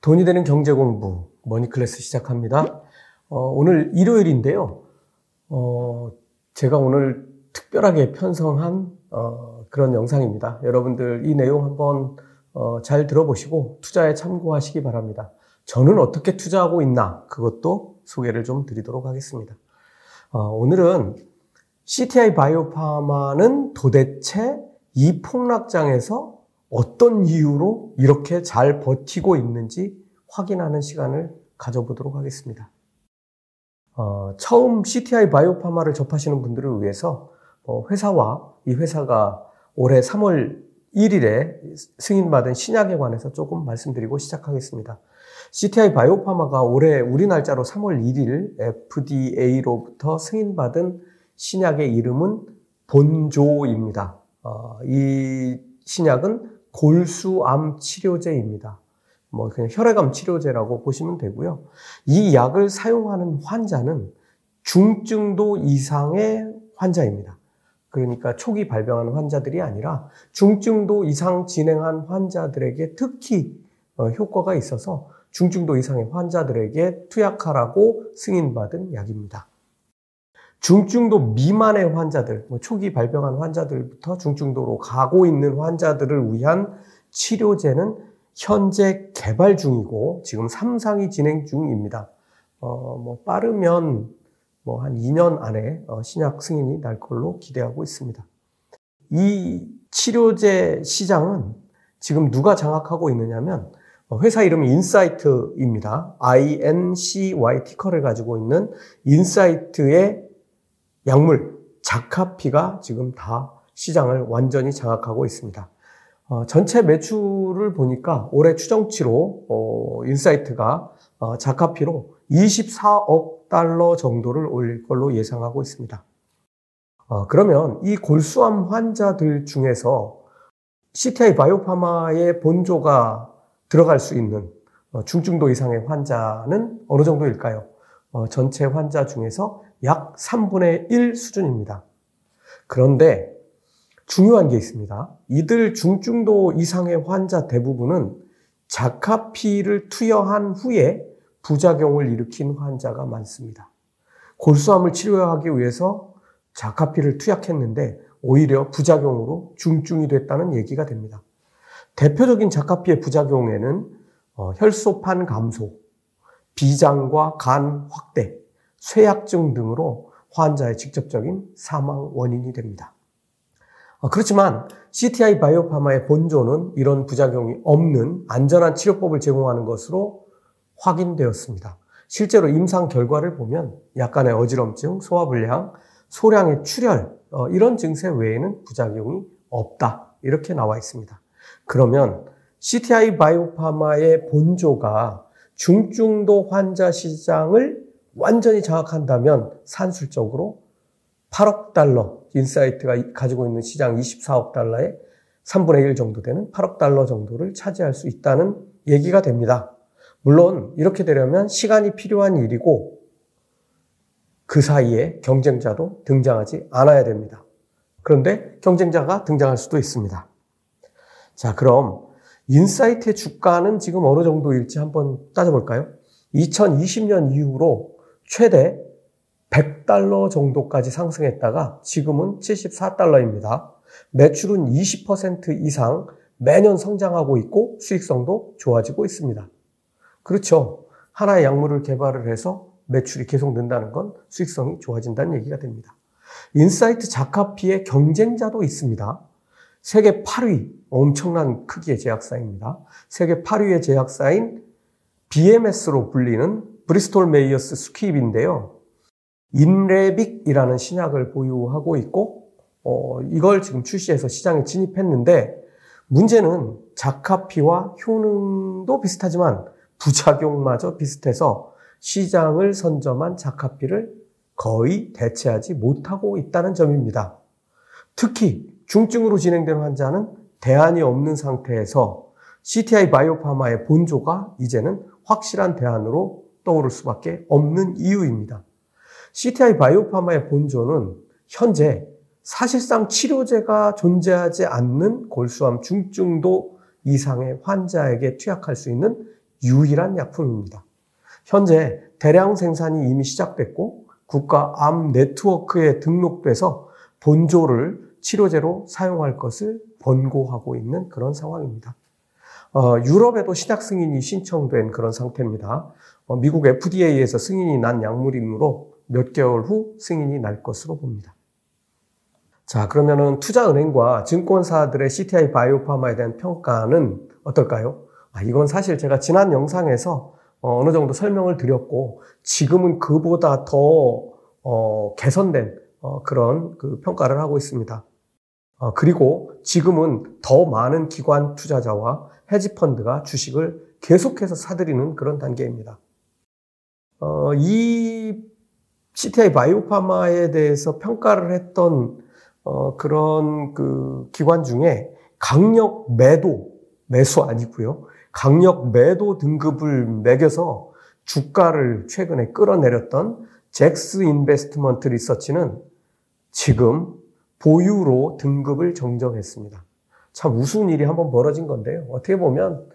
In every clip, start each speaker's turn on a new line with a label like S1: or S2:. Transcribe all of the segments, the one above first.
S1: 돈이 되는 경제 공부 머니클래스 시작합니다. 어, 오늘 일요일인데요. 어, 제가 오늘 특별하게 편성한 어, 그런 영상입니다. 여러분들 이 내용 한번 어, 잘 들어보시고 투자에 참고하시기 바랍니다. 저는 어떻게 투자하고 있나 그것도 소개를 좀 드리도록 하겠습니다. 어, 오늘은 CTI 바이오파마는 도대체 이 폭락장에서 어떤 이유로 이렇게 잘 버티고 있는지 확인하는 시간을 가져보도록 하겠습니다. 어, 처음 CTI 바이오파마를 접하시는 분들을 위해서 어, 회사와 이 회사가 올해 3월 1일에 승인받은 신약에 관해서 조금 말씀드리고 시작하겠습니다. CTI 바이오파마가 올해 우리 날짜로 3월 1일 FDA로부터 승인받은 신약의 이름은 본조입니다. 어, 이 신약은 골수암 치료제입니다. 뭐 그냥 혈액암 치료제라고 보시면 되고요. 이 약을 사용하는 환자는 중증도 이상의 환자입니다. 그러니까 초기 발병하는 환자들이 아니라 중증도 이상 진행한 환자들에게 특히 어, 효과가 있어서 중증도 이상의 환자들에게 투약하라고 승인받은 약입니다. 중증도 미만의 환자들, 뭐 초기 발병한 환자들부터 중증도로 가고 있는 환자들을 위한 치료제는 현재 개발 중이고 지금 3상이 진행 중입니다. 어, 뭐 빠르면 뭐 한 2년 안에 어, 신약 승인이 날 걸로 기대하고 있습니다. 이 치료제 시장은 지금 누가 장악하고 있느냐면 어, 회사 이름이 인사이트입니다. INCY 티커를 가지고 있는 인사이트의 약물 자카피가 지금 다 시장을 완전히 장악하고 있습니다. 어, 전체 매출을 보니까 올해 추정치로 어, 인사이트가 어, 자카피로 24억 달러 정도를 올릴 걸로 예상하고 있습니다. 어, 그러면 이 골수암 환자들 중에서 CTI 바이오파마의 본조가 들어갈 수 있는 어, 중증도 이상의 환자는 어느 정도일까요? 어, 전체 환자 중에서 약 3분의 1 수준입니다. 그런데 중요한 게 있습니다. 이들 중증도 이상의 환자 대부분은 자카피를 투여한 후에 부작용을 일으킨 환자가 많습니다. 골수암을 치료하기 위해서 자카피를 투약했는데 오히려 부작용으로 중증이 됐다는 얘기가 됩니다. 대표적인 자카피의 부작용에는 어, 혈소판 감소, 비장과 간 확대, 쇠약증 등으로 환자의 직접적인 사망 원인이 됩니다. 어, 그렇지만 CTI 바이오파마의 본조는 이런 부작용이 없는 안전한 치료법을 제공하는 것으로 확인되었습니다. 실제로 임상 결과를 보면 약간의 어지럼증, 소화불량, 소량의 출혈 어, 이런 증세 외에는 부작용이 없다 이렇게 나와 있습니다. 그러면 CTI 바이오파마의 본조가 중증도 환자 시장을 완전히 장악한다면 산술적으로 8억 달러, 인사이트가 가지고 있는 시장 24억 달러의 3분의 1 정도 되는 8억 달러 정도를 차지할 수 있다는 얘기가 됩니다. 물론 이렇게 되려면 시간이 필요한 일이고 그 사이에 경쟁자도 등장하지 않아야 됩니다. 그런데 경쟁자가 등장할 수도 있습니다. 자, 그럼 인사이트의 주가는 지금 어느 정도일지 한번 따져볼까요? 2020년 이후로 최대 100달러 정도까지 상승했다가 지금은 74달러입니다. 매출은 20% 이상 매년 성장하고 있고 수익성도 좋아지고 있습니다. 그렇죠. 하나의 약물을 개발을 해서 매출이 계속 는다는 건 수익성이 좋아진다는 얘기가 됩니다. 인사이트 자카피의 경쟁자도 있습니다. 세계 8위, 엄청난 크기의 제약사입니다. 세계 8위의 제약사인 BMS로 불리는 브리스톨 메이어스 스퀴브인데요. 인레빅이라는 신약을 보유하고 있고 어, 이걸 지금 출시해서 시장에 진입했는데 문제는 자카피와 효능도 비슷하지만 부작용마저 비슷해서 시장을 선점한 자카피를 거의 대체하지 못하고 있다는 점입니다. 특히 중증으로 진행된 환자는 대안이 없는 상태에서 CTI 바이오파마의 본조가 이제는 확실한 대안으로 떠오를 수밖에 없는 이유입니다. CTI 바이오파마의 본조는 현재 사실상 치료제가 존재하지 않는 골수암 중증도 이상의 환자에게 투약할 수 있는 유일한 약품입니다. 현재 대량 생산이 이미 시작됐고 국가 암 네트워크에 등록돼서 본조를 치료제로 사용할 것을 권고하고 있는 그런 상황입니다. 어, 유럽에도 신약 승인이 신청된 그런 상태입니다. 어, 미국 FDA에서 승인이 난 약물이므로 몇 개월 후 승인이 날 것으로 봅니다. 자, 그러면은 투자은행과 증권사들의 CTI 바이오파마에 대한 평가는 어떨까요? 아, 이건 사실 제가 지난 영상에서 어, 느 정도 설명을 드렸고, 지금은 그보다 더, 어, 개선된, 어, 그런 그 평가를 하고 있습니다. 어, 그리고 지금은 더 많은 기관 투자자와 헤지펀드가 주식을 계속해서 사들이는 그런 단계입니다. 어, 이 CTI 바이오파마에 대해서 평가를 했던 어, 그런 그 기관 중에 강력 매도, 매수 아니고요. 강력 매도 등급을 매겨서 주가를 최근에 끌어내렸던 잭스 인베스트먼트 리서치는 지금 보유로 등급을 정정했습니다. 참 우스운 일이 한번 벌어진 건데요. 어떻게 보면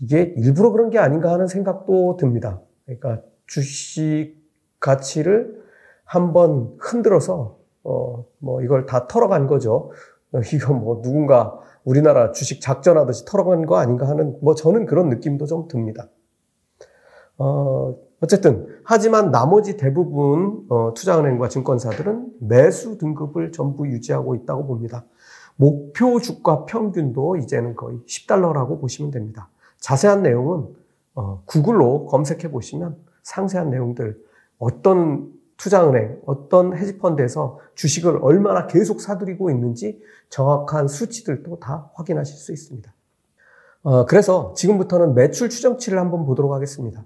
S1: 이게 일부러 그런 게 아닌가 하는 생각도 듭니다. 그러니까 주식 가치를 한번 흔들어서 어 뭐 이걸 다 털어간 거죠. 이거 뭐 누군가 우리나라 주식 작전하듯이 털어간 거 아닌가 하는 뭐 저는 그런 느낌도 좀 듭니다. 어 어쨌든 하지만 나머지 대부분 어, 투자은행과 증권사들은 매수 등급을 전부 유지하고 있다고 봅니다. 목표 주가 평균도 이제는 거의 10달러라고 보시면 됩니다. 자세한 내용은 어, 구글로 검색해 보시면 상세한 내용들 어떤 투자은행, 어떤 헤지펀드에서 주식을 얼마나 계속 사들이고 있는지 정확한 수치들도 다 확인하실 수 있습니다. 어, 그래서 지금부터는 매출 추정치를 한번 보도록 하겠습니다.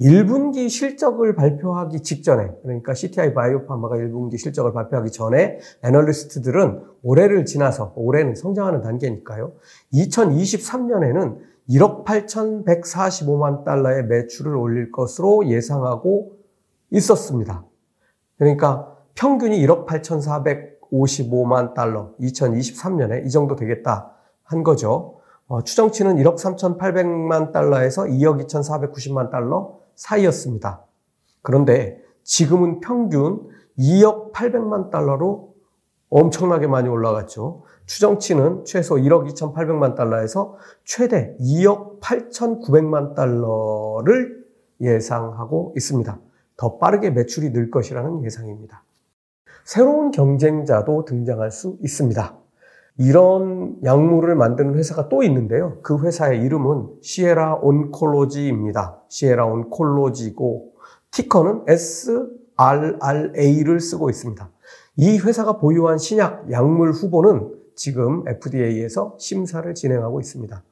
S1: 1분기 실적을 발표하기 직전에 그러니까 CTI 바이오파마가 1분기 실적을 발표하기 전에 애널리스트들은 올해를 지나서 올해는 성장하는 단계니까요. 2023년에는 1억 8,145만 달러의 매출을 올릴 것으로 예상하고 있었습니다. 그러니까 평균이 1억 8,455만 달러 2023년에 이 정도 되겠다 한 거죠. 어, 추정치는 1억 3,800만 달러에서 2억 2,490만 달러 사이였습니다. 그런데 지금은 평균 2억 800만 달러로 엄청나게 많이 올라갔죠. 추정치는 최소 1억 2,800만 달러에서 최대 2억 8,900만 달러를 예상하고 있습니다. 더 빠르게 매출이 늘 것이라는 예상입니다. 새로운 경쟁자도 등장할 수 있습니다. 이런 약물을 만드는 회사가 또 있는데요. 그 회사의 이름은 시에라 온콜로지입니다. 시에라 온콜로지고 티커는 SRRA를 쓰고 있습니다. 이 회사가 보유한 신약 약물 후보는 지금 FDA에서 심사를 진행하고 있습니다.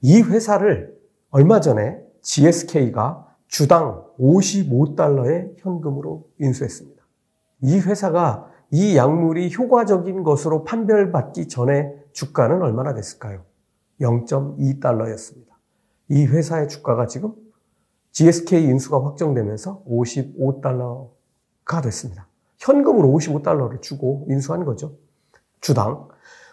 S1: 이 회사를 얼마 전에 GSK가 주당 55달러의 현금으로 인수했습니다. 이 회사가 이 약물이 효과적인 것으로 판별받기 전에 주가는 얼마나 됐을까요? 0.2달러였습니다. 이 회사의 주가가 지금 GSK 인수가 확정되면서 55달러가 됐습니다. 현금으로 55달러를 주고 인수한 거죠. 주당.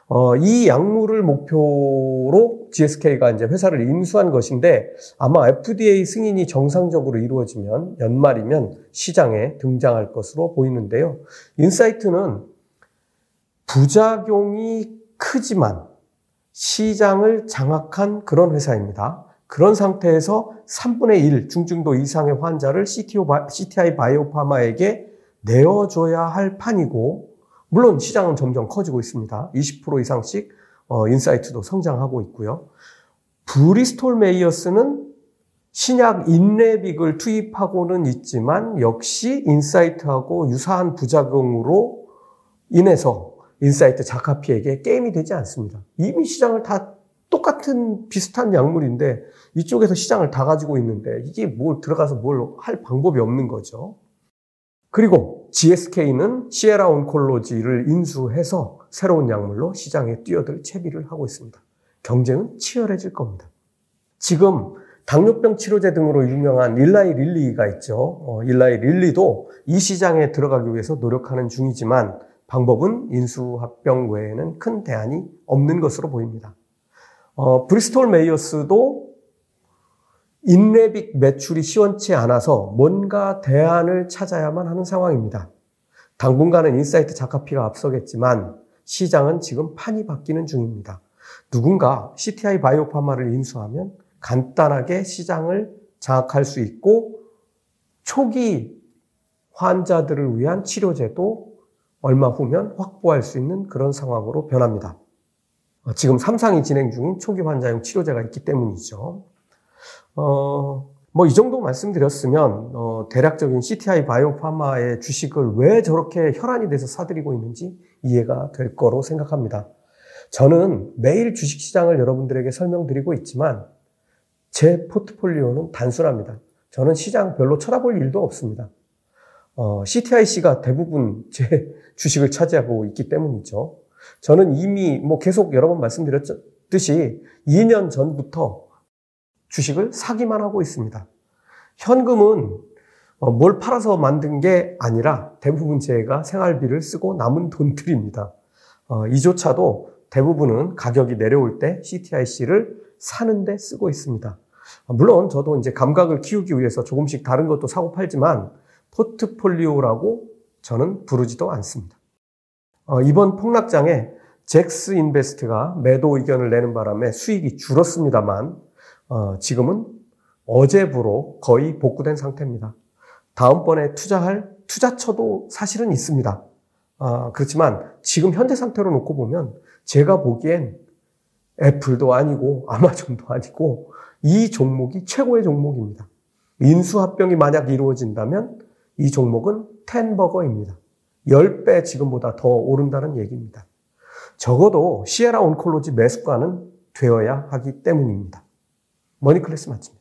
S1: 어, 이 약물을 목표로 GSK가 이제 회사를 인수한 것인데 아마 FDA 승인이 정상적으로 이루어지면 연말이면 시장에 등장할 것으로 보이는데요. 인사이트는 부작용이 크지만 시장을 장악한 그런 회사입니다. 그런 상태에서 3분의 1 중증도 이상의 환자를 CTI 바이오파마에게 내어줘야 할 판이고 물론 시장은 점점 커지고 있습니다. 20% 이상씩 어, 인사이트도 성장하고 있고요. 브리스톨 메이어스는 신약 인레빅을 투입하고는 있지만 역시 인사이트하고 유사한 부작용으로 인해서 인사이트 자카피에게 게임이 되지 않습니다. 이미 시장을 다 똑같은 비슷한 약물인데 이쪽에서 시장을 다 가지고 있는데 이게 뭘 들어가서 뭘 할 방법이 없는 거죠. 그리고 GSK는 시에라 온콜로지를 인수해서 새로운 약물로 시장에 뛰어들 채비를 하고 있습니다. 경쟁은 치열해질 겁니다. 지금 당뇨병 치료제 등으로 유명한 일라이 릴리가 있죠. 어, 일라이 릴리도 이 시장에 들어가기 위해서 노력하는 중이지만 방법은 인수합병 외에는 큰 대안이 없는 것으로 보입니다. 어, 브리스톨 메이어스도 인레빅 매출이 시원치 않아서 뭔가 대안을 찾아야만 하는 상황입니다. 당분간은 인사이트 자카피가 앞서겠지만 시장은 지금 판이 바뀌는 중입니다. 누군가 CTI 바이오파마를 인수하면 간단하게 시장을 장악할 수 있고 초기 환자들을 위한 치료제도 얼마 후면 확보할 수 있는 그런 상황으로 변합니다. 지금 삼상이 진행 중인 초기 환자용 치료제가 있기 때문이죠. 어, 뭐 이 정도 말씀드렸으면 어, 대략적인 CTI 바이오파마의 주식을 왜 저렇게 혈안이 돼서 사들이고 있는지 이해가 될 거로 생각합니다. 저는 매일 주식시장을 여러분들에게 설명드리고 있지만 제 포트폴리오는 단순합니다. 저는 시장 별로 쳐다볼 일도 없습니다. 어, CTIC가 대부분 제 주식을 차지하고 있기 때문이죠. 저는 이미 뭐 계속 여러 번 말씀드렸듯이 2년 전부터 주식을 사기만 하고 있습니다. 현금은 어, 뭘 팔아서 만든 게 아니라 대부분 제가 생활비를 쓰고 남은 돈들입니다. 어, 이조차도 대부분은 가격이 내려올 때 CTIC를 사는데 쓰고 있습니다. 어, 물론 저도 이제 감각을 키우기 위해서 조금씩 다른 것도 사고 팔지만 포트폴리오라고 저는 부르지도 않습니다. 이번 폭락장에 잭스 인베스트가 매도 의견을 내는 바람에 수익이 줄었습니다만 지금은 어제부로 거의 복구된 상태입니다. 다음번에 투자할 투자처도 사실은 있습니다. 아, 그렇지만 지금 현재 상태로 놓고 보면 제가 보기엔 애플도 아니고 아마존도 아니고 이 종목이 최고의 종목입니다. 인수합병이 만약 이루어진다면 이 종목은 ten bagger입니다. 10배 지금보다 더 오른다는 얘기입니다. 적어도 시에라 온콜로지 매수가는 되어야 하기 때문입니다. 머니클래스 마칩니다.